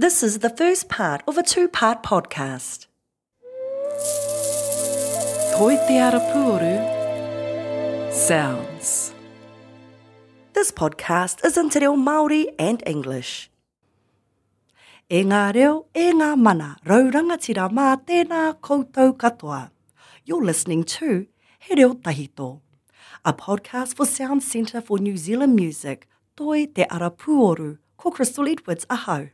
This is the first part of a two part podcast. Toi te ara. Sounds. This podcast is in te reo Māori and English. E ngā reo, e ngā mana, raurangatira mā tēnā koutou katoa. You're listening to He Reo Tahito, a podcast for Sound Centre for New Zealand Music, Toi Te Ara Puoru, ko Crystal Edwards ahau.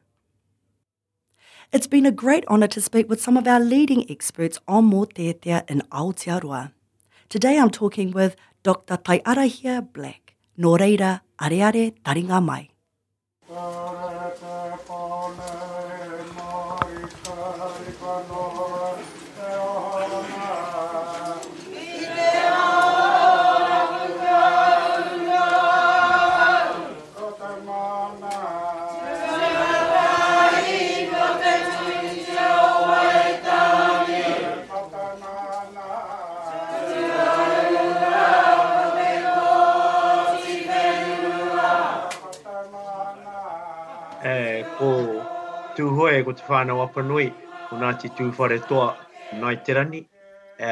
It's been a great honour to speak with some of our leading experts on mōtetea in Aotearoa. Today I'm talking with Dr. Taiarahia Black. Nō reira, areare taringa mai. Tu hoe ko te whānau apa nui. Ko nā te tū whare toa nai te rani e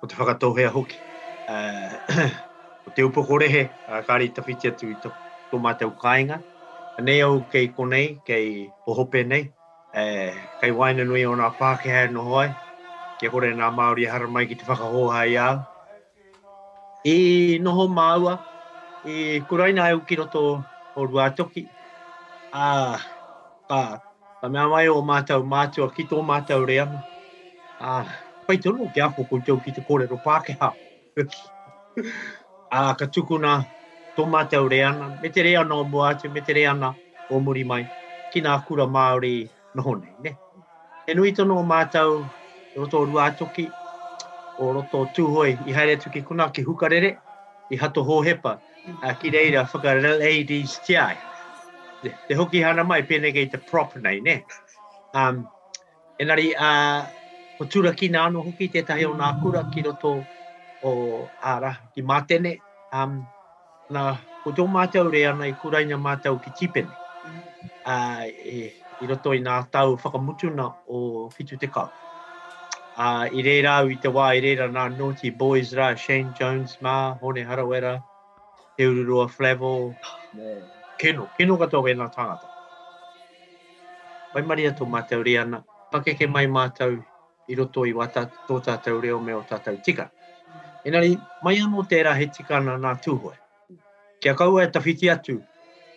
ko te whakatohea hoki. Uh, ko te upokorehe, uh, a kāri tawhiti atu i tō tō mātou kāinga. Nei au kei konei kei pohope nei uh, kei waina nui o nā Pākehā no hoi ke kore nā Māori haramai ki te whakahoha i au i noho māua i kuraina au ki roto o Ruatoki Ah, ka, A mea mai o mātou mātua ki tō mātou rea. Ah, pai tonu ki ako ko tau ki te kōrero Pākehā. ah, ka tukuna tō mātou rea ana. Me te rea no mua atu, me te rea ana o muri mai. Ki nā kura Māori noho nei, ne? E nui tono o mātou roto rua atoki o roto tūhoi i haere tuki kuna ki hukarere i hato hōhepa. A ki reira whakarel ladies tiai te, hoki hana mai pēne kei te prop nei, ne? Um, enari, uh, o tura ki nā anu hoki te tahi o nā kura ki roto o ara, ki mātene. Um, nā, ko tō mātau re ana i kuraina mātau ki tipene. Uh, e, I roto i nā tau whakamutuna o fitu te kau. Uh, I reira au i te wā, i reira nā Naughty Boys rā, Shane Jones mā, Hone Harawera, Te Ururua Flavel, keno, keno katoa e nā tangata. Mai maria tō mātau rea ana, pakeke mai mātau i roto i wata tō tātau reo me o tātau tika. Enari, mai anō tērā he tika nā nā tūhoe. Kia kaua e tawhiti atu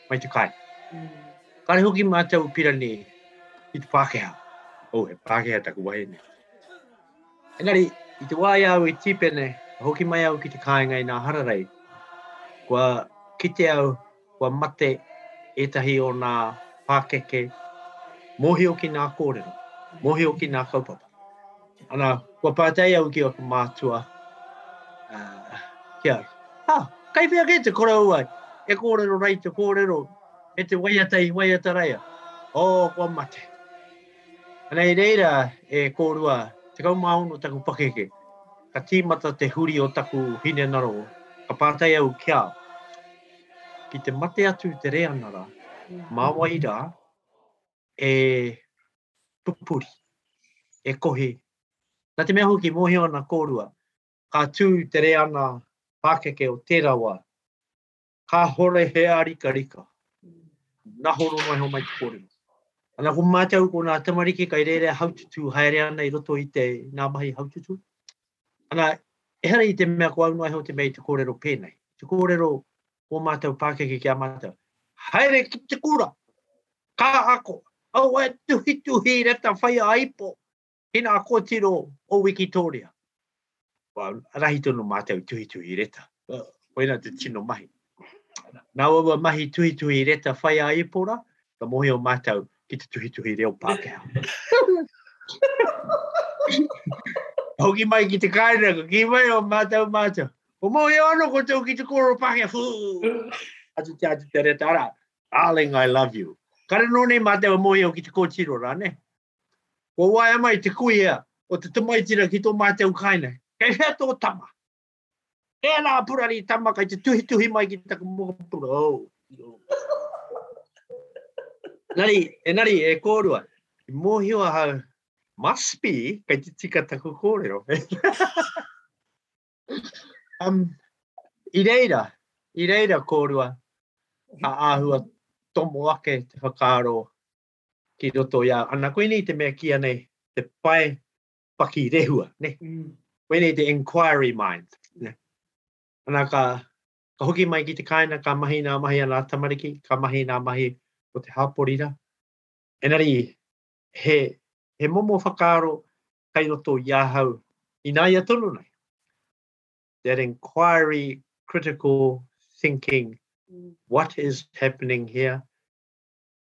mai te kai. Kare hoki mātau pira ni i te Pākehā. O, he Pākehā taku wahe ne. Enari, i te wai au i tīpene, hoki mai au ki te kāinga i nā hararei, kua kite au kua mate etahi o nā pākeke, mohi o ki nā kōrero, mohi o ki nā kaupapa. Ana, kua pātai au ki o ka mātua, uh, kia, ha, kai pia ke te kora uai, e kōrero rei te kōrero, e te waiatai, waiataraia, o, oh, kua mate. Ana i reira e kōrua, te kau maono taku pakeke, ka tīmata te huri o taku hine naro, ka pātai au kia, ki te mate atu te rea nara, mā wai rā, e pupuri, e kohi. Nā te mea hoki mohi ana kōrua, ka tū te ana pākeke o te rawa, ka hore he a rika rika, nā horo mai ho mai te kōrua. Ana ko mātou ko nā tamariki kai rere haututu haere ana i roto i te nā mahi haututu. Ana, e hara i te mea ko au noai ho te mei te kōrero pēnei. Te kōrero o mātou pākeke ki a mātou. Haere ki te kura, kā ako, au e tuhi tuhi reta whai a ipo, hina a kōtiro o Wikitoria. Wa, rahi tono mātou tuhi tuhi reta. Oina te tino mahi. Nā ua mahi tuhi tuhi reta whai a ipo ra, ka mohi o mātou ki te tuhi tuhi reo Pākehā. Hoki mai ki te kairaka, ki mai o mātou mātou. O mo e ono ko tau ki te koro pake fu. Atu te atu te reta ara. Darling, I love you. Kare no ne mate o mo e o ki te kōtiro ra, ne? Ko wai mai te kui ea, o te tamaitira ki tō mate o kaine. Kei hea tō tama. E nā purari tama kai te tuhi tuhi mai ki te moka pura. Oh. Nari, e nari e kōrua. I mōhio ha must be, kai te tika taku kōrero. um, I reira, i reira kōrua, a āhua tomo ake te whakaaro ki roto ia. Ana koe ni te mea kia nei, te pai paki rehua, ne? Mm. Koe nei te inquiry mind, ne? Ana ka, ka hoki mai ki te kaina, ka mahi nā mahi ana tamariki, ka mahi nā mahi o te haporira. Enari, he, he momo whakaaro kai roto ia hau, i nā ia tonu nei. That inquiry, critical thinking, Mm. what is happening here?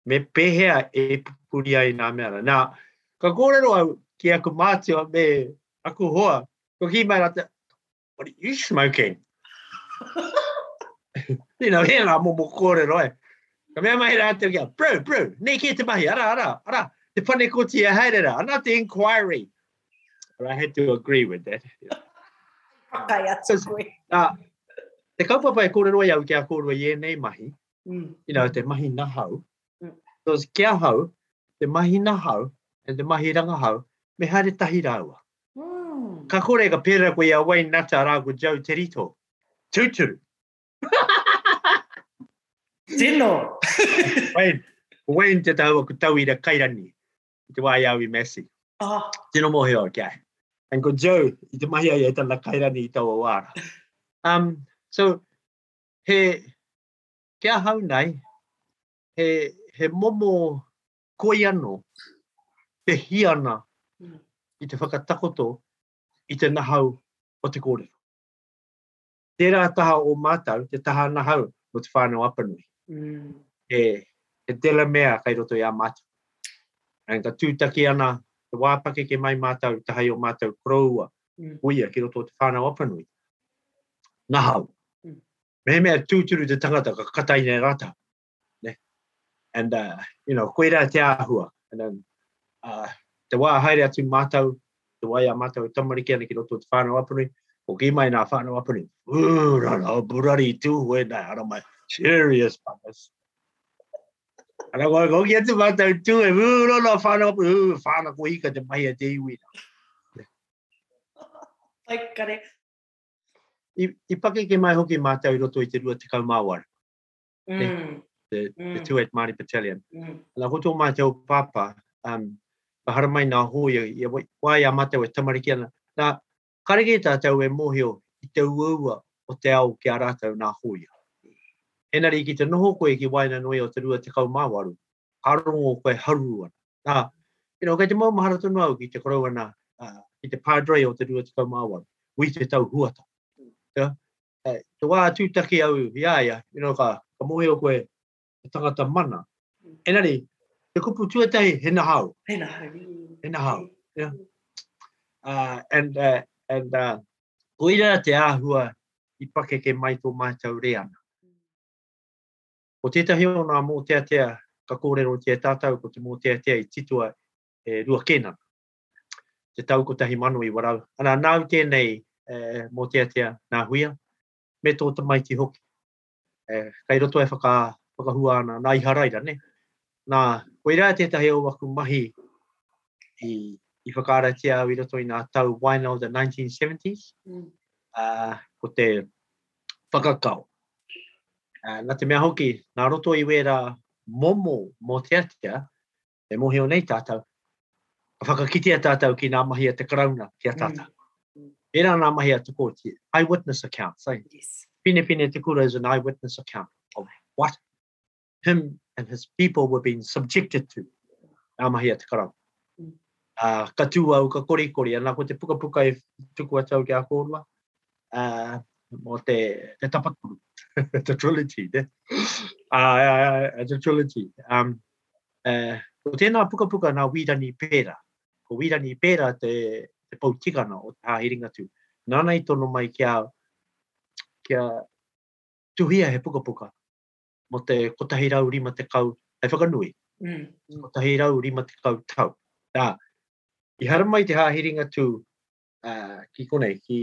Me pehea e pupuri ai nā mea. Nā, ka kōrero au ki aku mātua me aku hoa, ko ki mai rata, what are you smoking? you know, he nā momo kōrero e. Ka mea mai rata kia, bro, bro, nei ki te mahi, ara, ara, ara, te pane koti e haerera, ana te inquiry. But I had to agree with that. Whakai atu So- koe. Uh, te kaupapa e kōrero i au ki a kōrero i e nei mahi, Mm. you know, te mahi nahau. Mm. Because kia hau, te mahi nahau, and te mahi rangahau, me haere tahi rāua. Mm. Ka kore ka pēra koe a Wayne Nata rā ko Joe Terito. Tūturu. Tino. Wayne, Wayne te tau ko tau i ra kairani. Te wai au i Messi. Oh, Tino mo heo kia. And ko Joe, i te mahi ai e tala kairani i tau a wāra. Um, so, he, kia hau nei, he, he momo koi ano, te hiana Mm. i te whakatakoto i te nahau o te kōrero. Tērā taha o mātau, te taha nahau o te whānau apanui. mm. E, e tela mea kai roto i a mātau. Ka tūtaki ana, te wāpake ke mai mātau, te hai o mātau kroua, Mm. uia ki roto te whānau apanui. Nahau. Mm. Me mea tūturu te tangata ka katai nei rata. Ne? And, uh, you know, koe rā te āhua. And then, uh, te wā haere atu mātau, te wai a mātau e tamariki ana ki roto te whānau apanui, o ki mai nā whānau apanui. Ooh, rana, burari tū, we nai, ara mai, serious papas. Ana ko ko ki atu mata tu e mu no no fa no pu fa na ko ika te mai te iwi. Ai kare. I i pake ke mai hoki mata i roto i te rua te kau mawa. Mm. The, the mm. the 28 Mari Battalion. Mm. Ana ko to mai te papa um bahar mai na ho ye ye wa ya mata we tamari ke na na kare ke ta te we mo hio i te uwa o te au ki arata na ho. Enari ki te noho koe ki waina noi o te rua te kau māwaru, harongo koe haru ana. Nā, you know, kei te mau mahara tonu au ki te korau ana, uh, ki te padre o te rua te kau māwaru, ui te tau huata. Yeah? Uh, te wā tūtaki au, ia ia, you know, ka, ka mōhio koe, te tangata mana. Enari, te kupu tuatahi he na hau. Hena hari. He na hau. Yeah. Uh, and uh, and uh, koira te āhua i pake ke mai tō mātou reana. Ko tētahi o nā mō tea tea, ka kōrero tia tātou ko te mō tea tea i titua e rua kena. Te tau ko tahi manu i warau. Ana nāu tēnei e, mō tea tea nā huia, me tō tamaiti hoki. E, kai roto e whaka, whakahua ana, nā i haraira, ne? Nā, koe rā tētahi o waku mahi i, i whakaratia au i roto i nā tau waina o the 1970s, Mm. uh, ko te whakakau. Uh, nā te mea hoki, nā roto i wera momo mō te atia, e mohi o nei tātou, ka whakakitea tātou ki nā mahi a te karauna ki a tātou. Mm. Era nā mahi a te kōti, eyewitness account, say, Yes. Pine Pine Te Kura is an eyewitness account of what him and his people were being subjected to. Nā mahi a te karau. Mm. Uh, ka tū au, ka kori kori, anā ko te puka puka e tuku atau ki a kōrua. Uh, mō te, te tapaturu. the trilogy, ne? Uh, uh, the trilogy. Um, uh, ko tēnā puka puka nā wirani pēra. Ko wirani pēra te, te pautikana o te hahiringa tū. Nāna i tono mai kia kia tuhia he puka puka. Mo te kotahi rau rima te kau, hei whakanui, Mm. Mm. kotahi rau rima te kau tau. Nā, i hara mai te hahiringa tū uh, ki konei, ki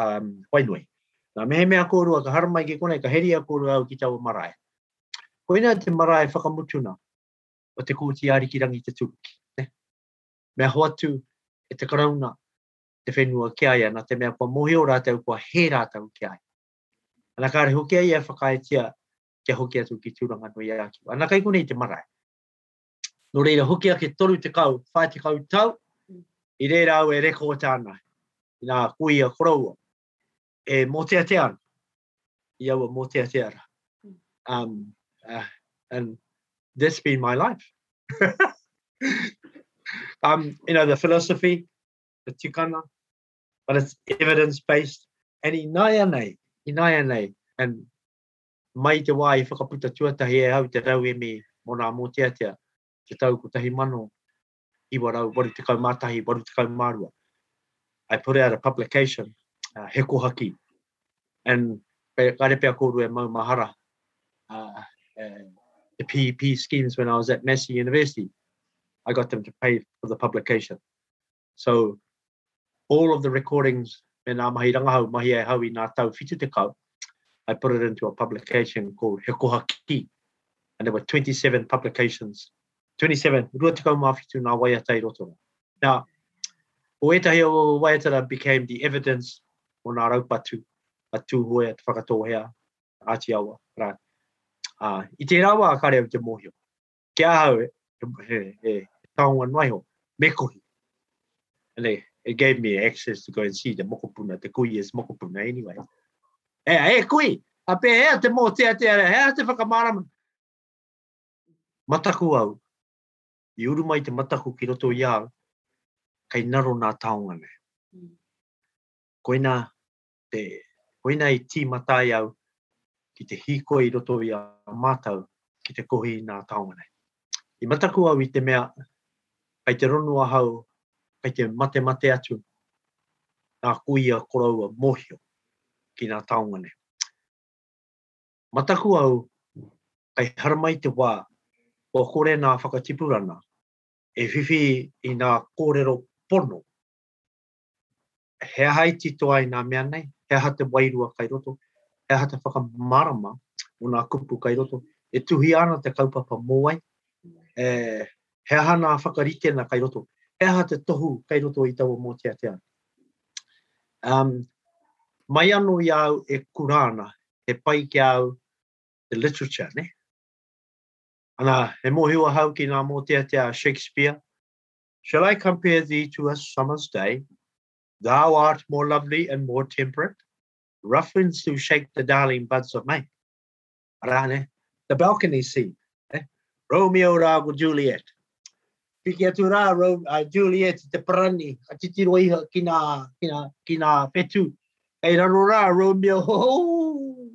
um, Wainui. Ka mehe mea kōrua, ka haramai ke ki konei, ka a kōrua au ki tau marae. Koina te marae whakamutuna, o te kōti ari rangi te tuki. Ne? Mea hoatu e te karauna te whenua ke aia na te mea kua mohi o rātau kua he rātau ke aia. Ana kāre hoki ai e whakaetia kia hoki atu ki tūranga no ia aki. Ana kai kone i te marae. No reira hoki ake toru te kau, whae te kau tau, i reira au e reko o tāna. I nā kui a koraua. E mō te ate ana. I aua mō te ara. Um, uh, and this been my life. um, you know, the philosophy, the tikana, but it's evidence-based. And i nai nei, i nai nei, and mai te wā i whakaputa tuatahi e hau te rau e me mō nā mō te te tau ko tahi mano, i warau, waru te kau mātahi, waru te kau mārua. I put out a publication, uh, Heko Haki, and pe, e mau mahara, uh, uh, the PEP schemes when I was at Massey University. I got them to pay for the publication. So all of the recordings me nā mahi rangahau mahi e hau i nā tau whitu te kau, I put it into a publication called Hekoha Ki. And there were 27 publications. 27, rua te mawhitu nā waiatai roto. Now, o etahi o waiatara became the evidence o nā raupatu, a tū hoa te whakatohea, āti awa, rā. Uh, I te rawa a kare au te mohio. Kia hau e, he, he, taonga noi ho, me kohi. And they, it gave me access to go and see the mokopuna, the kui is mokopuna anyway. E, e, kui, a pe ea te mō te te are, ea te whakamarama. Mataku au, i uru mai te mataku ki roto i au, kai naro nā taonga ne. Koina, te, koina i ti matai au, ki te hiko i roto i a mātau, ki te kohi nā taonga. I mataku au i te mea, kai te ronua hau, kai te mate mate atu, nā kuia koraua mohio ki nā taonga. Mataku au, kai haramai te wā, o kore nā whakatipurana, e whiwhi i nā kōrero pono. He hai tito ai nā mea nei, he aha te wairua kai roto, he aha te whakamarama o nā kupu kai roto, e tuhi ana te kaupapa mōai, e, he aha nā whakarite na kai roto, he aha te tohu kai roto i taua mō te atea. Um, mai anu i au e kurana, he pai ki au the literature, ne? Ana, he mōhiwa hau ki nā mō te atea Shakespeare. Shall I compare thee to a summer's day? Thou art more lovely and more temperate. Rough winds do shake the darling buds of May. Arane, the balcony scene. Eh? Romeo rā ko Juliet. Piki atu rā, Ro, uh, Juliet te parani, a titiro iha ki nā, ki nā, ki nā petu. Ei Romeo, ho, ho,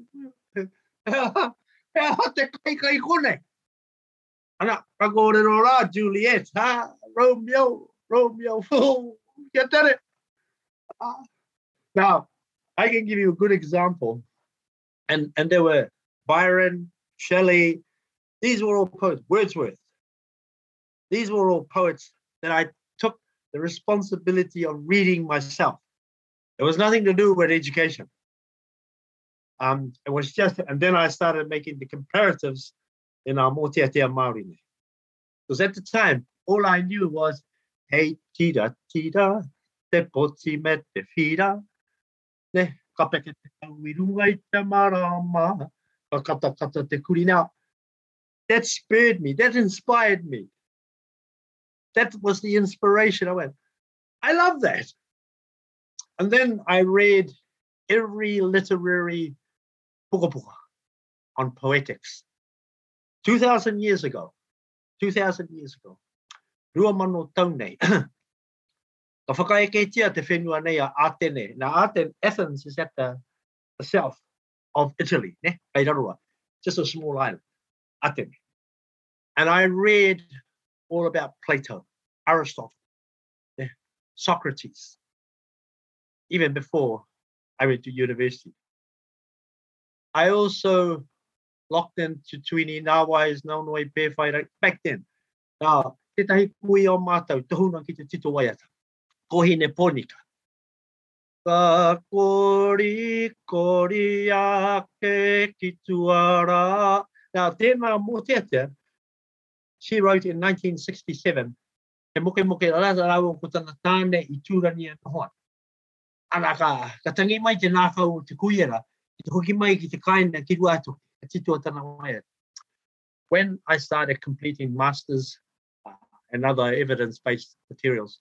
e ha te kai kai kone. Ana, ka kore rā, Juliet, ha, Romeo, Romeo, ho, kia tere. Now, I can give you a good example. And and there were Byron, Shelley, these were all poets, Wordsworth. These were all poets that I took the responsibility of reading myself. It was nothing to do with education. Um, it was just, and then I started making the comparatives in our Motiatea Maori. Because at the time, all I knew was, hey, that spurred me, that inspired me. That was the inspiration. I went, I love that. And then I read every literary puka on poetics. 2,000 years ago, 2,000 years ago, rua mano tau nei, ka whakaeketia te whenua nei a Atene. Now, Athens, Athens is at the, the south of Italy, ne? Kairarua, just a small island, Atene. And I read all about Plato, Aristotle, ne? Socrates, even before I went to university. I also locked into Twini Nawa is now no pēwhai back then. Nā, tētahi kui o mātou, tuhuna ki te tito waiata. Nā, tēnā mō she wrote in 1967, he moke moke ala rau ko tana tāne i tūrani e nohoa. Ana ka, tangi mai te nākau te kuiera, te hoki mai ki te kaina ki tana. When I started completing masters uh, and other evidence-based materials,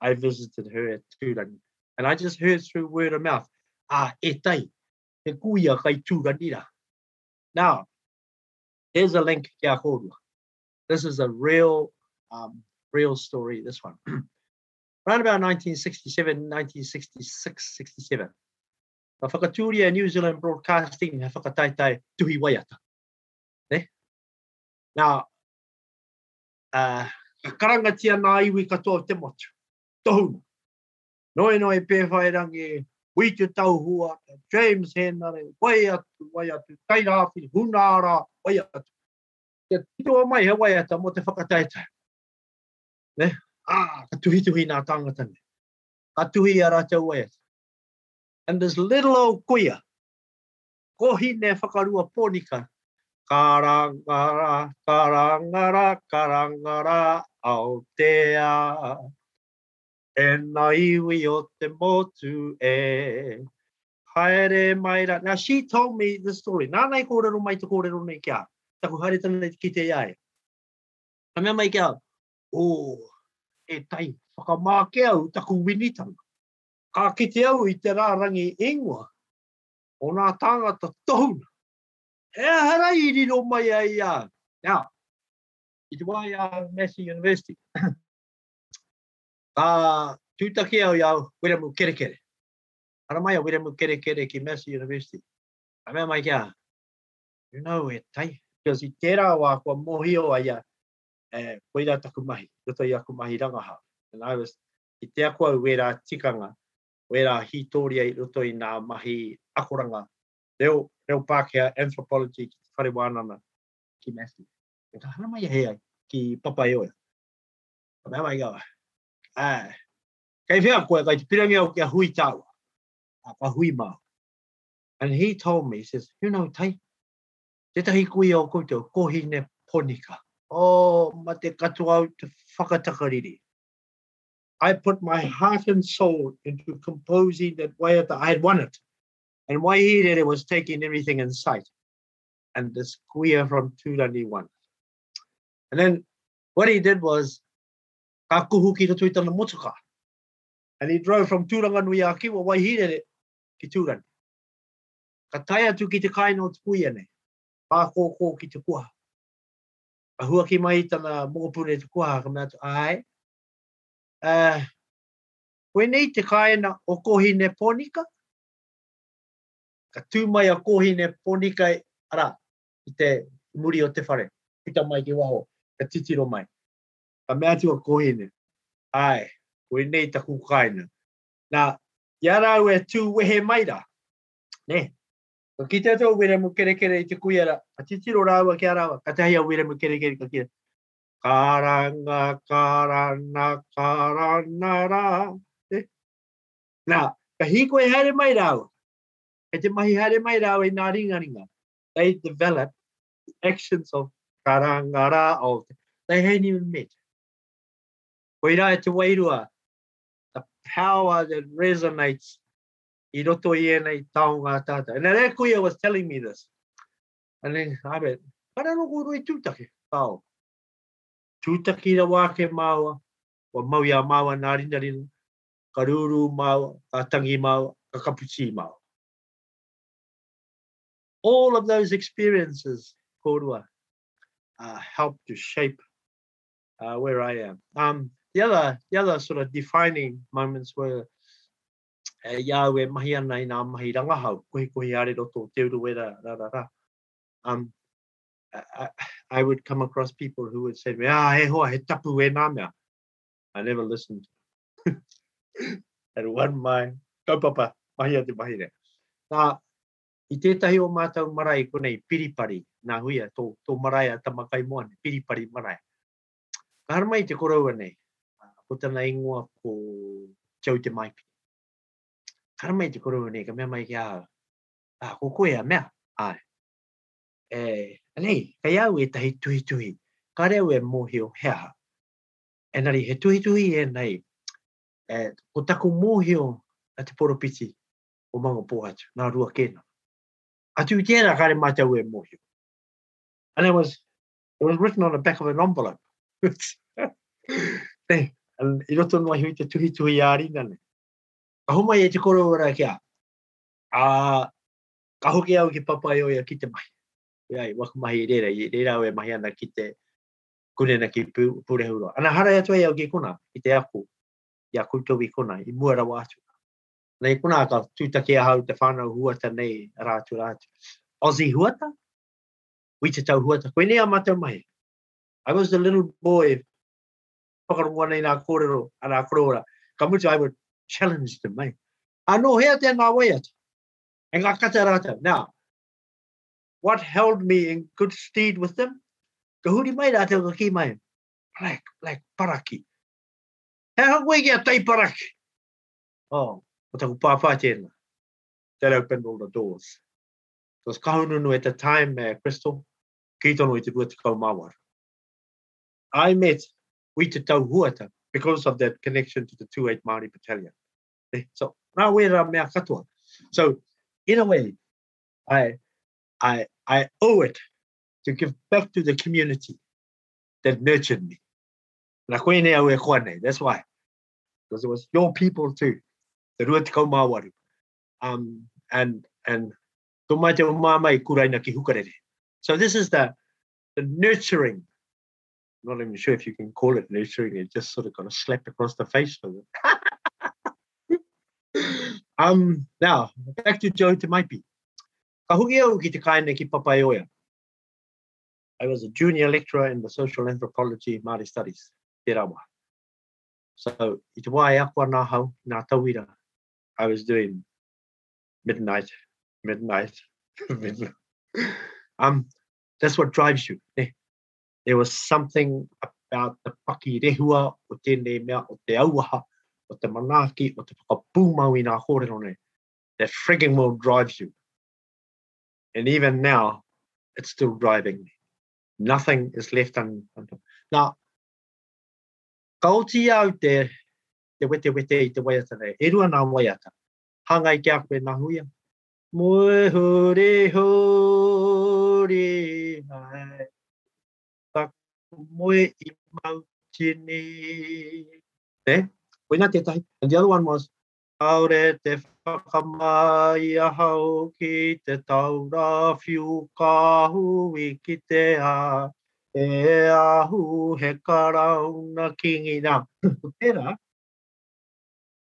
I visited her at Tūrani. And I just heard through word of mouth, ah, e tai, he kuia kai tūrani ra. Now, here's a link kia kōrua. This is a real, um, real story, this one. Around about 1967, 1966, 67. Ka whakatūria New Zealand Broadcasting, he whakataitai tuhi waiata. Ne? Now, uh, ka karangatia nā iwi katoa te motu. Tohuna. Noi noi pēwhai rangi, wi te tau hua, James Henare, wai atu, wai atu, kai rāwhi, hunara, wai atu. Te titoa mai he wai ata mo te whakataitai. Ne? Ah, ka tuhi tuhi nā tangata ne. Ka tuhi ara te wai ata. And this little old kuia, kohi ne whakarua pōnika, karangara, karangara, karangara, Aotea. E nā iwi o te motu e. Haere mai ra. Now she told me the story. Nā nei kōrero mai te kōrero nei kia. Taku haere tana ki te iai. Ka mea mai kia. O, e tai, whakamāke au taku winitanga. Ka kite au i te rārangi ingoa. O nā tāngata tohuna. E hara i riro mai ai ia. Now, i te wai a Massey University ka tūtaki au iau wera mu kere kere. Ara mai a wera mu kere kere ki Massey University. A mea mai kia, you know e tai. Because i tērā wā kua mohi o aia e koira taku mahi, roto i aku mahi rangaha. And I was, i te akua wera tikanga, wera hitoria i roto i nā mahi akoranga. Reo, reo Pākehā anthropology ki te whare wānana ki Massey. E ka hana mai hea ki papa e oia. Mea mai gawa. Ai. Kei whia koe, kai te pirangi au kia hui tāua. A ka hui mau. And he told me, he says, you know, tai, te tahi kui o koutou, kohi ne ponika. Oh, ma te katoa te whakatakariri. I put my heart and soul into composing that way that I had won it. And why he did it was taking everything in sight. And this queer from Tulani won. And then what he did was, ka kuhu ki te tuitanga motuka. And he drove from Turanganui a Kiwa, wai he did it, ki Tūranga. Ka tai atu ki te kaino te kuia nei. Pā kōkō ki te kuha. Ka hua ki mai tana mokopune te kuha, ka mea tu, ai. Uh, koe nei te kaina o kohi ne ponika? Ka tū mai a kohi ne ponika ara, i te muri o te whare. Pita mai ki waho, ka titiro mai. Ka mea tu a. Ai, koe nei taku kaina. Nā, ia rau e tū wehe maira. Ne, Ko ki te tau wera mu kere kere i te kuiara, a titiro rāua kia a rāua, ka te haia wera mu kere kere ka kira. Karanga, karana, karana rā. Ne? Nā, ka hiko e haere mai rāua. E te mahi haere mai rāua i nā ringa ringa. They develop actions of karangara of, they hadn't even met. The power that resonates. And kuia was telling me this. And then I went, para roko roi tūtake, pao. Tūtaki ra wāke māua, wa mau ia māua nā rina rina, ka rūrū māua, ka tangi māua, ka kapuchi māua. All of those experiences, kōrua, uh, help to shape uh, where I am. Um, the other, the other sort of defining moments were uh, iau e mahi ana i nā mahi rangahau, kohi kohi are roto, te uru ra, ra, ra. Um, I, I would come across people who would say to me, ah, he hoa, he tapu e nā mea. I never listened. and one my kaupapa, mahi a te mahi re. Nā, i tētahi o mātau marae konei, piripari, nā huia, tō, tō marae a tamakai moane, piripari marae. Ka hara mai te korau nei, ko tana ingoa ko tau te maipi. Kara mai te koro ne, ka mea mai ki a, a ko koe a mea, ai. E, anei, ka iau e tahi tuhi tuhi, ka reo e mohio hea. E nari, he tuhi tuhi e nei, e, ko taku mohio a te poropiti o manga pohatu, nā rua kēna. Atu i kare mai tau e mohio. And it was, it was written on the back of an envelope. i roto no hui te tuhi tuhi āri ne. Ka humai e te koro ora kia. A, ka hoki au ki papa o oia ki te mai. Iai, waku mahi i reira, i reira au e mahi ana ki te kunena ki pure huro. Ana hara ya e au ki kuna, ki te aku, i a koutou i i mua rawa atu. Nei kuna ka tūtaki a hau te whānau huata nei rātu rātu. Aussie huata? Wita tau huata. Koe nea matau mai. I was the little boy whakarunga nei nā kōrero a nā I would challenge them, mate. Anō hea te ngā wai. Now, what held me in good stead with them? Ka huri mai rātou ka ki mai. Black, black paraki. He hangwe ki a tai paraki. Oh, o taku pāpā tēnā. That opened all the doors. Was kahununu at the time, uh, Crystal, ki tono i te rua te kau mawara. I met te huata because of that connection to the 28 Māori Battalion. Eh, So, nā wera mea katoa. So, in a way, I, I, I owe it to give back to the community that nurtured me. That's why. Because it was your people too. Te rua te kaumāwaru. Um, and, and. So this is the, the nurturing. Not even sure if you can call it nurturing. It just sort of got a slap across the face with it. um, now, back to Joe Te Maipi. Ka huki au ki te ki papai oia. I was a junior lecturer in the social anthropology Māori studies, te rawa. So, i te wā e akua nā hau, nā tauira, I was doing midnight, midnight, midnight. Um, that's what drives you. Eh? There was something about the pakirehua o tēnei mea o te auaha, o te manaki, o te whakapūmau i nā kōrero nei. That frigging will drives you. And even now, it's still driving me. Nothing is left undone. Now, kauti au te, te wete wete i te waiata nei. E rua nā waiata. Hanga i kia koe nā huia. Moe hore hore ai. Moe i mau tini. Eh? Koe nā tētahi. And the other one was, Aure te whakamai a hau ki te taura whiu kahu i ki te a. E ahu he karauna kingi nā. Ko tērā,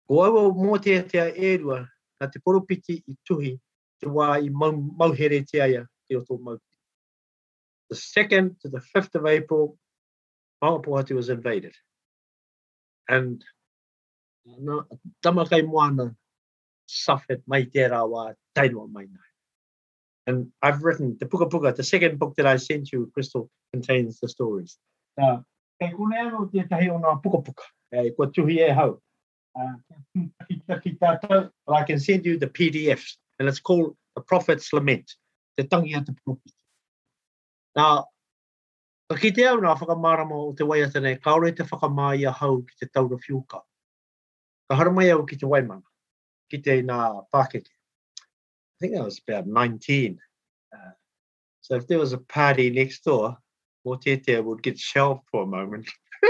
ko aua mō tētea te e rua, nā te poropiti i tuhi, te wā i mauhere te aia ki o tō mauti. The 2nd to the 5th of April, Maungapohatu was invaded. And tamakai moana suffered mai tērā wā tainoa mai nai. And I've written the Puka Puka, the second book that I sent you, Crystal, contains the stories. Uh, kei kone anō tētahi o nā Puka Puka, e, kua tuhi e hau. Uh, but I can send you the PDFs, and it's called The Prophet's Lament, Te Tangi a Te Nā, Now, ka ki te au nā whakamārama o te waiata nei, kaore te whakamāia hau ki te taura whiuka. Ka hara mai au ki te waimanga, ki te nā Pākeke. I think I was about 19. Uh, so if there was a party next door, Motete would get shelved for a moment.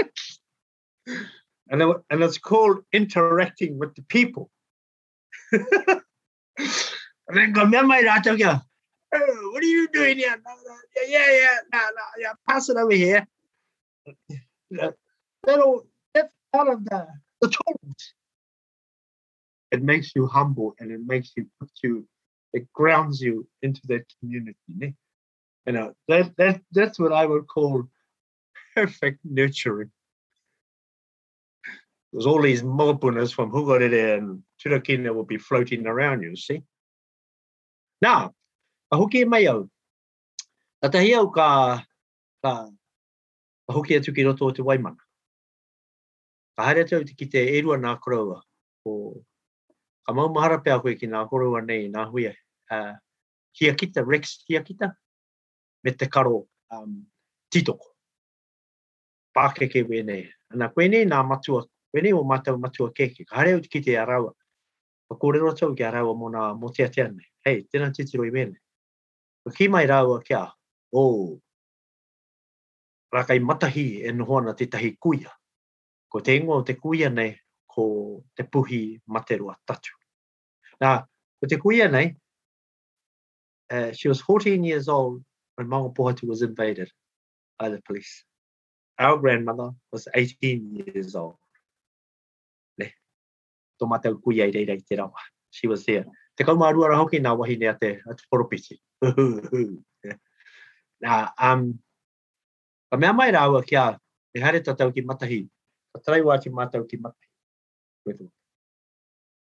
and, it, and it's called interacting with the people. and then go, "Mea mai rātou kia, "Oh, what are you doing here? No, no, yeah, yeah, yeah, no, no, yeah, pass it over here. That'll, that's part of the, the tolerance. It makes you humble and it makes you put you, it grounds you into that community. You know, that, that that's what I would call perfect nurturing. Because all these mopunas from Hukarere and Turakina will be floating around you, see? Now, a hoki e mai au. A tahi au ka, ka, a hoki atu ki roto o te waimana. Ka haere tau te ki te erua nā koraua. O, ka maumahara pēr koe ki nā koraua nei, nā huia. Uh, hiakita, Rex hiakita, me te karo um, titoko. pākeke wēnei. Nā koe nei nā matua, koene o matau matua keke, ka haere o ki te arawa. Ka kōrero tau ki arawa mo nā mo te ateane. Hei, tēnā titiro i wene. Ko ki mai rāua kia, o, oh, rakai matahi e nohona te tahi kuia. Ko te o te kuia nei, ko te puhi materua tatu. Nā, ko te kuia nei, uh, she was 14 years old when Mangapohatu was invaded by the police. Our grandmother was 18 years old. Le, tō matau kuia i reirei te rawa. She was there. Te kau mārua hoki nā wahi nea te atu poropiti nā, um, ka mea mai rāua kia, e hare tatau ki matahi. Ka tarai wā ki mātau ki matahi.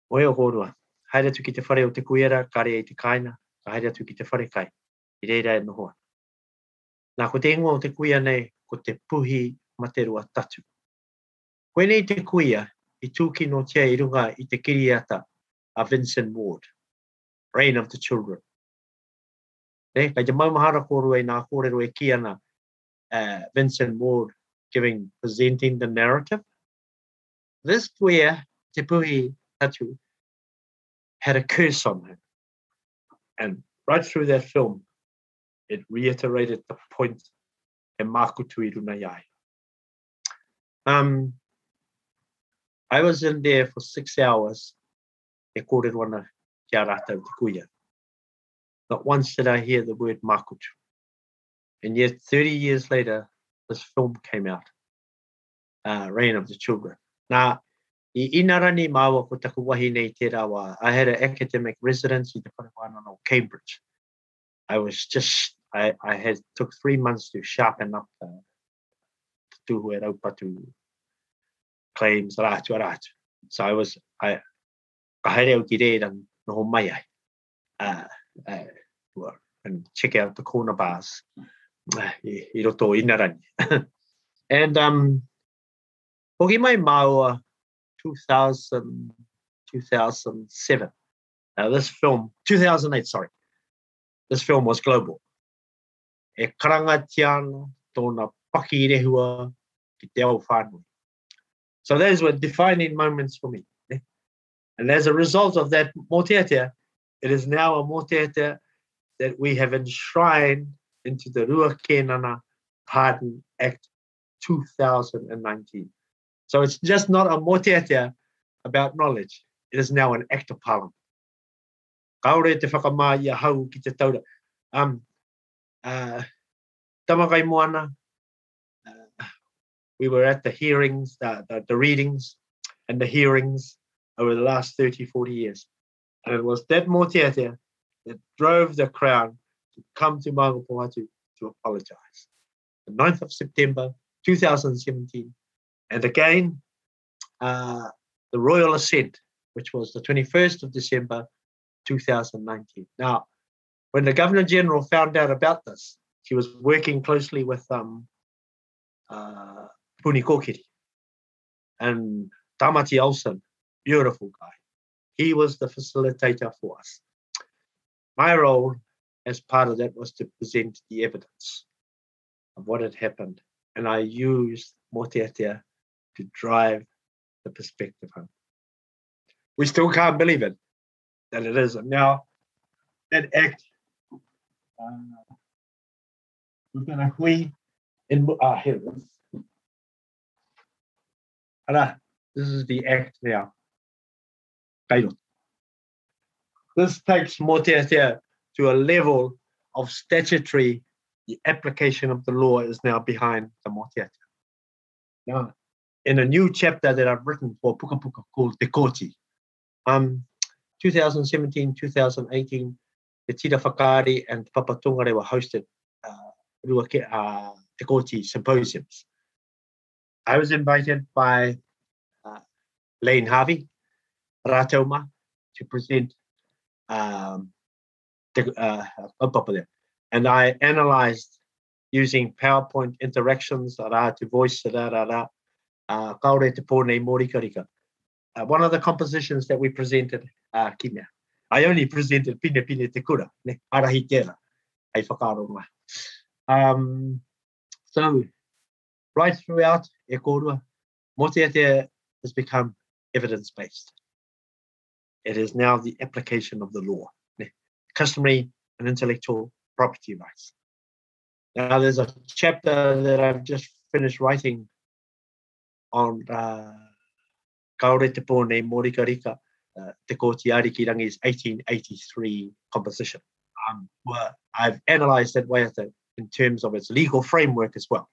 Oe o hōrua. Haere tu ki te whare o te kuera, kare e te kaina, ka haere atu ki te whare kai. I reira e nohoa. Nā ko te ingoa o te kuia nei, ko te puhi materua tatu. Koe nei te kuia, i tūki no tia i runga i te kiriata a Vincent Ward, Reign of the Children. E, kai te maumahara kōru e nā kōrero e ki ana uh, Vincent Ward giving, presenting the narrative. This kuia, te puhi tatu, had a curse on him. And right through that film, it reiterated the point e makutu i runa. Um, I was in there for six hours e kōrero ana kia rātou te kuia. Not once did I hear the word makutu. And yet 30 years later, this film came out, uh, Rain of the Children. Now, i inarani māua ko taku wahi nei te rawa. I had an academic residency Parawhana Cambridge. I was just I, I had took three months to sharpen up the tuhu e raupatu claims rātu rātu. So I was, I, ka haere au ki reira no mai ai. Uh, and check out the corner bars and um, mai maua 2000, 2007. Now this film, 2008, sorry. This film was global. e karanga tiana tōna paki rehua ki te whānui. So those were defining moments for me. Eh? And as a result of that moteatea, it is now a moteatea that we have enshrined into the Rua Kenana Pardon Act 2019. So it's just not a moteatea about knowledge. It is now an act of parliament. Te ki te. Um, uh, Moana, uh, we were at the hearings, the, the, the readings and the hearings over the last 30, 40 years. And it was that motiatea that drove the Crown to come to Maungapohatu to apologize. The 9th of September 2017. And again, uh, the Royal Assent, which was the 21st of December 2019. Now, when the Governor General found out about this, she was working closely with um, uh, Puni Kokiri and Tamati Olsen, beautiful guy. He was the facilitator for us. My role as part of that was to present the evidence of what had happened. And I used Moteatea to drive the perspective home. We still can't believe it, that it is. And now, that act uh, we're going to hui in uh, here it is. This is the act now. Kairo. This takes Moteatea to a level of statutory, the application of the law is now behind the Moteatea. Now, in a new chapter that I've written for Puka Puka called Te Koti, um, 2017, 2018, the Tira Whakaari and Papa Tongare were hosted Ruake uh, Tekoti symposiums. I was invited by uh, Lane Harvey, Ratoma, to present um, the, uh, and I analyzed using PowerPoint interactions, rā to voice, uh. Uh, one of the compositions that we presented, uh, kimea. I only presented Pine Pine Te Kura, ne, arahi tēra, ai whakaronga. Um, so, right throughout e kōrua, motiatia has become evidence-based. It is now the application of the law, customary and intellectual property rights. Now, there's a chapter that I've just finished writing on uh, Kaore Te Pōne Mōrika Rika, uh, Te Kōti Arikirangi's 1883 composition. Um, where I've analysed that in terms of its legal framework as well,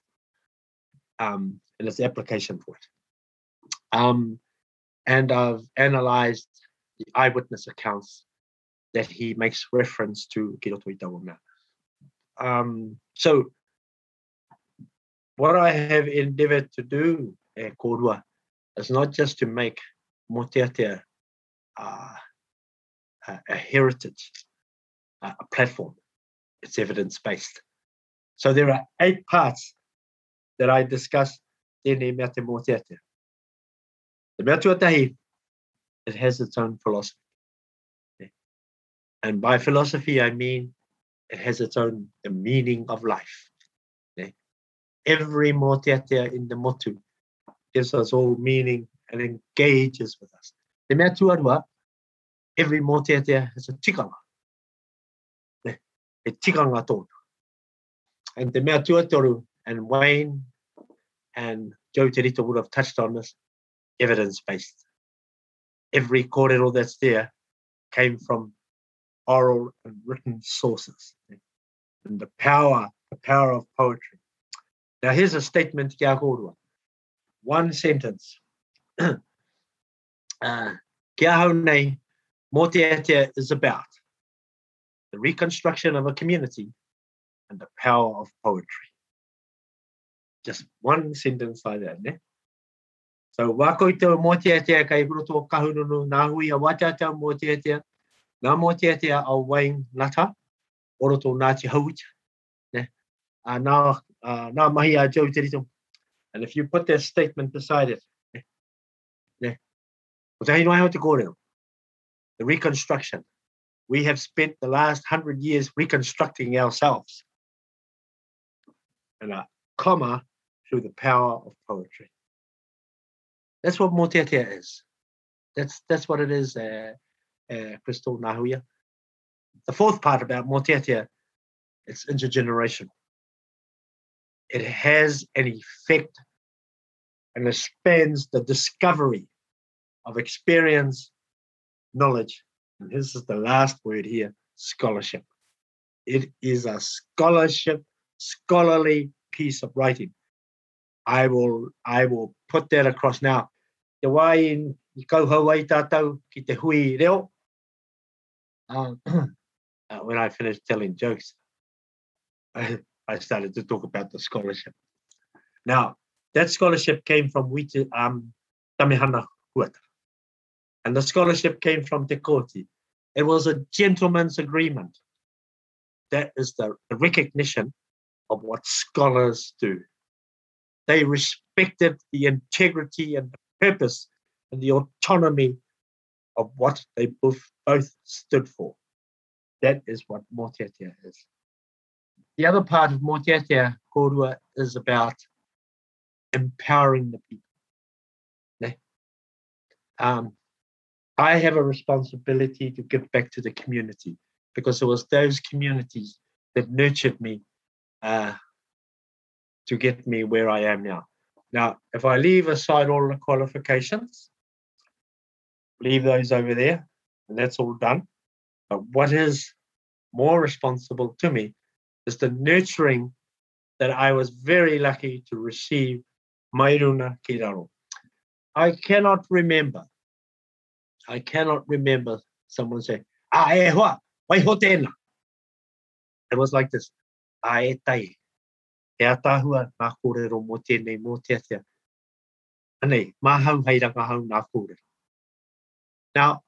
um, and its application for it. Um, and I've analysed the eyewitness accounts that he makes reference to Kiroto Itawana. Um, so, what I have endeavoured to do, eh, Korua, is not just to make Moteatea uh, a, a heritage, uh, a platform. It's evidence based. So there are eight parts that I discuss in Te Moteatea. The Mea it has its own philosophy. And by philosophy, I mean it has its own meaning of life. Every moteatea in the motu gives us all meaning and engages with us. The mea every moteatea has a tikanga. E tikanga tōnu. And the mea tuatoru and Wayne and Joe Terito would have touched on this, evidence-based. Every kōrero that's there came from oral and written sources. And the power, the power of poetry. Now here's a statement kia korua. One sentence. uh, kia hau nei, Moteatea is about the reconstruction of a community and the power of poetry. Just one sentence like that, ne? So, wako i te moteatea kai bruto kahununu, nā hui a watata Nā mō tia tia au Wayne Nata, oro tō Ngāti Hauit, ne? Uh, nā, uh, nā mahi a Joe Tirito. And if you put that statement beside it, ne? ne? O te hei noai hau te kōrero. The reconstruction. We have spent the last hundred years reconstructing ourselves. And a comma through the power of poetry. That's what Moteatea is. That's that's what it is. Uh, uh, Crystal Nahuya. The fourth part about Moteatea, it's intergenerational. It has an effect and it spans the discovery of experience, knowledge, and this is the last word here scholarship. It is a scholarship, scholarly piece of writing. I will I will put that across now. Te wai i kau hau ai tātou ki te hui reo, um, uh, when I finished telling jokes, I, I, started to talk about the scholarship. Now, that scholarship came from Witi, um, Tamihana Huata. And the scholarship came from Te Koti. It was a gentleman's agreement. That is the recognition of what scholars do. They respected the integrity and the purpose and the autonomy of what they both, both stood for. That is what Moteatea is. The other part of Moteatea, Korua, is about empowering the people. Um, I have a responsibility to give back to the community because it was those communities that nurtured me uh, to get me where I am now. Now, if I leave aside all the qualifications, leave those over there, and that's all done. But what is more responsible to me is the nurturing that I was very lucky to receive Mairuna Kiraro. I cannot remember, I cannot remember someone saying, Ah, e hoa, wai ho tēnā. It was like this, ah, e tai, e atahua nā kōrero mō tēnei mō te atea. Anei, mā hau hei ranga hau nā kōrero. Now,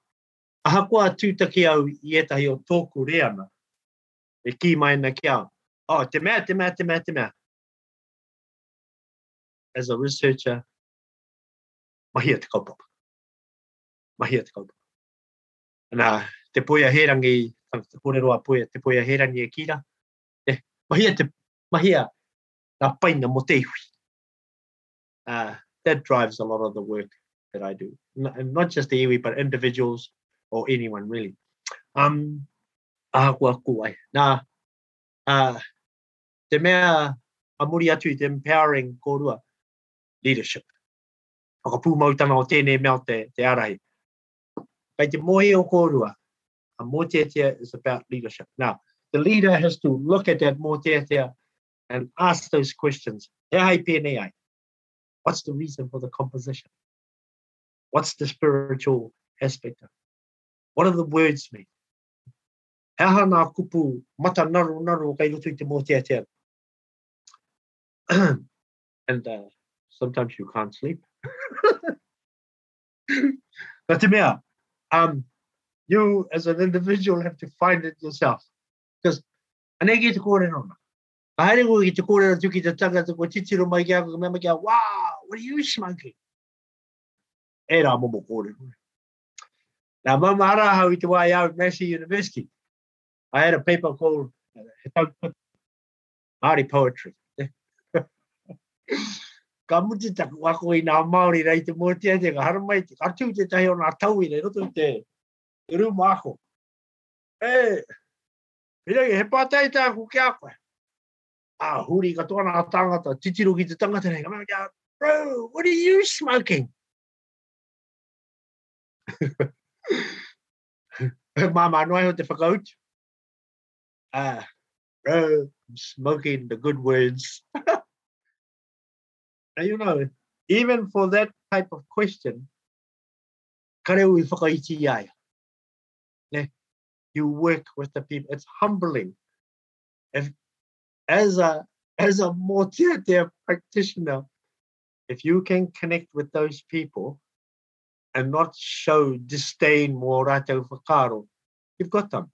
ahakoa tūtaki au i etahi o tōku reana, e ki mai na kia. Oh, te mea, te mea, te mea, te mea. As a researcher, mahia te kaupapa. Mahia te kaupapa. Nā, te poia herangi, te kōreroa poia, te poia herangi e kira, eh, mahia te, mahia, nā paina mo te iwi. uh, that drives a lot of the work that I do. N- not just the iwi, but individuals or anyone really. Um, ah, kua kuai. Nā, uh, te mea a atu te empowering kōrua, leadership. Whakapū mautanga o tēnei mea o te, te arahi. Kei te mohi o kōrua, a mōteatea is about leadership. Now, the leader has to look at that mōteatea and ask those questions. Hai pēnei ai. What's the reason for the composition? What's the spiritual aspect of it? What do the words mean? Kupu mata te mōteatea. and uh, sometimes you can't sleep. but te mea, um, you as an individual have to find it yourself. Because anei ki te kōre nona. Ka haere ko ki te kōrera tuki te tanga te ko titiro mai ki ako ka mea mai ki a, wow, what are you smoking? E rā momo kōrera. Nā mama ara hau i te wai au at Massey University. I had a paper called uh, He Tau Māori Poetry. ka muti taku ako i nā Māori rei te mōtia te ka haramai te atu te tahi o nā tau i rei roto i te i ru māko. E, pira he pātai tā ku kia koe. A huri ka tōna a tangata, titiro ki te tangata rei, ka mai kia, bro, what are you smoking? Mama noai ho te whakautu. Ah, bro, I'm smoking the good words. You know, even for that type of question? You work with the people. It's humbling. If as a as a moteatea practitioner, if you can connect with those people and not show disdain mō rātou whakaro, you've got them.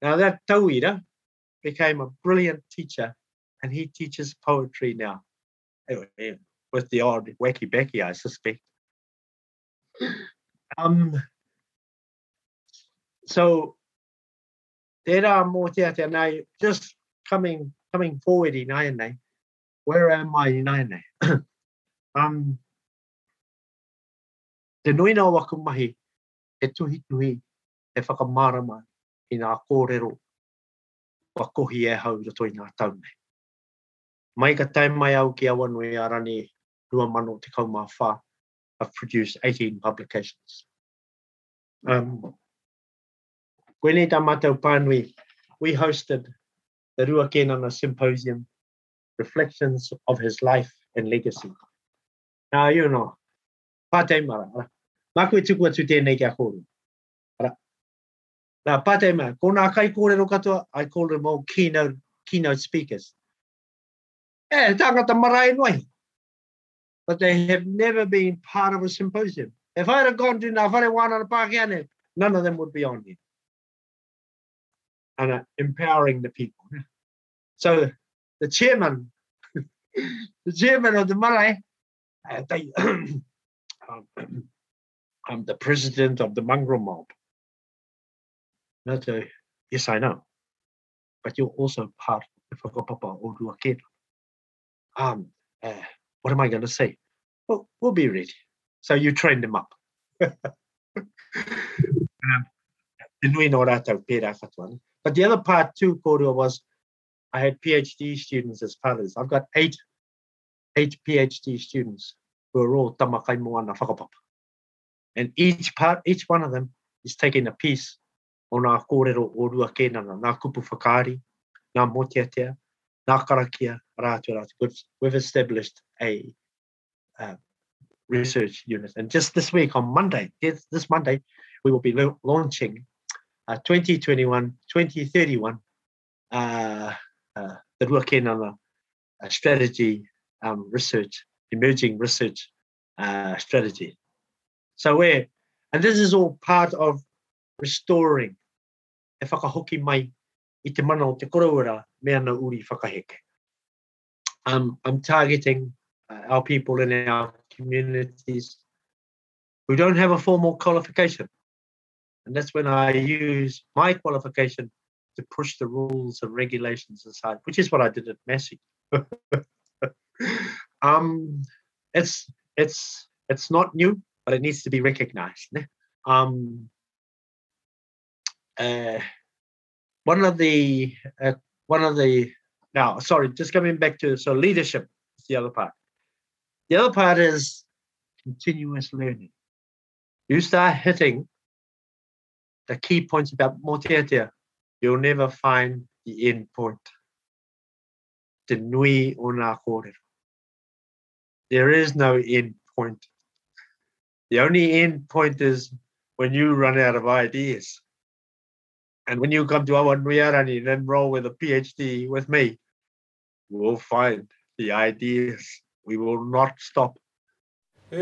Now that tauira became a brilliant teacher and he teaches poetry now. With the odd wacky Becky, I suspect. Um, so there are more theatre now. Just coming coming forward in Ione, where am I in Ione? um, te nui nā waku mahi, e tuhi tuhi, e whakamārama i nā kōrero, wa kohi e hau rato i nā taune. Mai ka tae mai au ki awa nui a rani rua mano te kau mā produced 18 publications. Um, Gwene tā mātou pānui, we hosted the Rua Kenana Symposium, Reflections of His Life and Legacy. Now, you know, pātei mara, ara. Māku e tuku atu tēnei kia kōru. Ara. Nā, pātei mara, ko nā kai kōrero katoa, I call them all keynote, keynote speakers. Eh, tangata marae noi. But they have never been part of a symposium. If I had gone to Ngā Whare Wānara Pākiane, none of them would be on here. And uh, empowering the people. So the chairman, the chairman of the marae, uh, they, um, I'm the president of the mongrel mob. I say, yes, I know. But you're also part of the Whakapapa o Ruakena. Um, uh, what am I going to say? Well, we'll be ready. So you train them up. um. But the other part too, Kōrua, was I had PhD students as fathers. I've got eight, eight PhD students who are all tamakai moana whakapapa. And each part, each one of them is taking a piece o nā kōrero o rua kēnana, nā kupu whakaari, nā moteatea, nā karakia, rātua rātua. We've, established a uh, research unit. And just this week on Monday, this Monday, we will be launching uh, 2021, 2031, uh, uh, the Ruakena a strategy um, research, emerging research uh, strategy. So where, and this is all part of restoring e whakahoki mai i te mana o te koraura me ana uri whakaheke. Um, I'm targeting uh, our people in our communities who don't have a formal qualification. And that's when I use my qualification to push the rules and regulations aside, which is what I did at Massey. um, it's it's it's not new, but it needs to be recognized. Um, uh, one of the uh, one of the now sorry just coming back to so leadership is the other part the other part is continuous learning you start hitting the key points about moteatea you'll never find the end point te nui o ngā kōrero. There is no end point. The only end point is when you run out of ideas. And when you come to our Nuiarani and enroll with a PhD with me, we'll find the ideas. We will not stop. He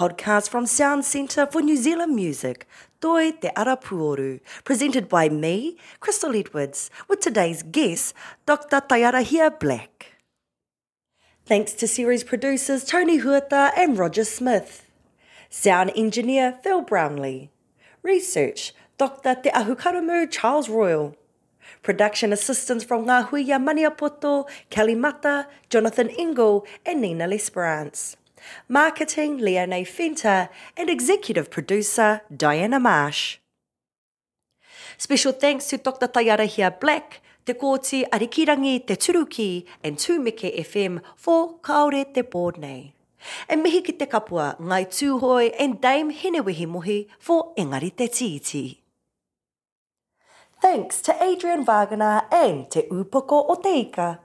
podcast from SOUNZ Centre for New Zealand Music, Toi Te Arapuoru, presented by me, Crystal Edwards, with today's guest, Dr. Taiarahia Black. Thanks to series producers Tony Huerta and Roger Smith. Sound engineer Phil Brownlee. Research Dr. Te Ahukaramu Charles Royal. Production assistance from Ngā Huia Maniapoto, Kelly Mata, Jonathan Ingle, and Nina Lesperance. Marketing Leone Fenter, and executive producer Diana Marsh. Special thanks to Dr. Tayarahia Black, Te Kōti Arikirangi Te Turuki and Tūmeke FM for Kaore Te board nei. E mihi ki te kapua Ngai Tūhoi and Dame Hinewehi Mohi for Engari Te Tiiti. Thanks to Adrian Wagner and Te Upoko o Teika.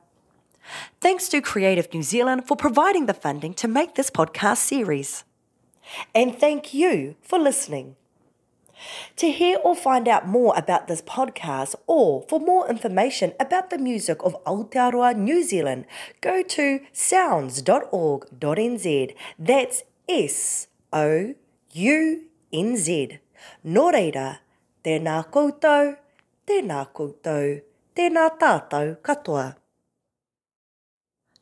Thanks to Creative New Zealand for providing the funding to make this podcast series. And thank you for listening. To hear or find out more about this podcast or for more information about the music of Aotearoa New Zealand, go to sounz.org.nz. That's S O U N Z. Nō reira, tēnā koutou, tēnā koutou, tēnā tātou katoa.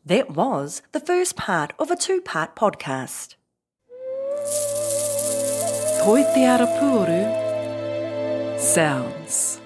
That was the first part of a two part podcast. Toi te ara puoru. Sounds.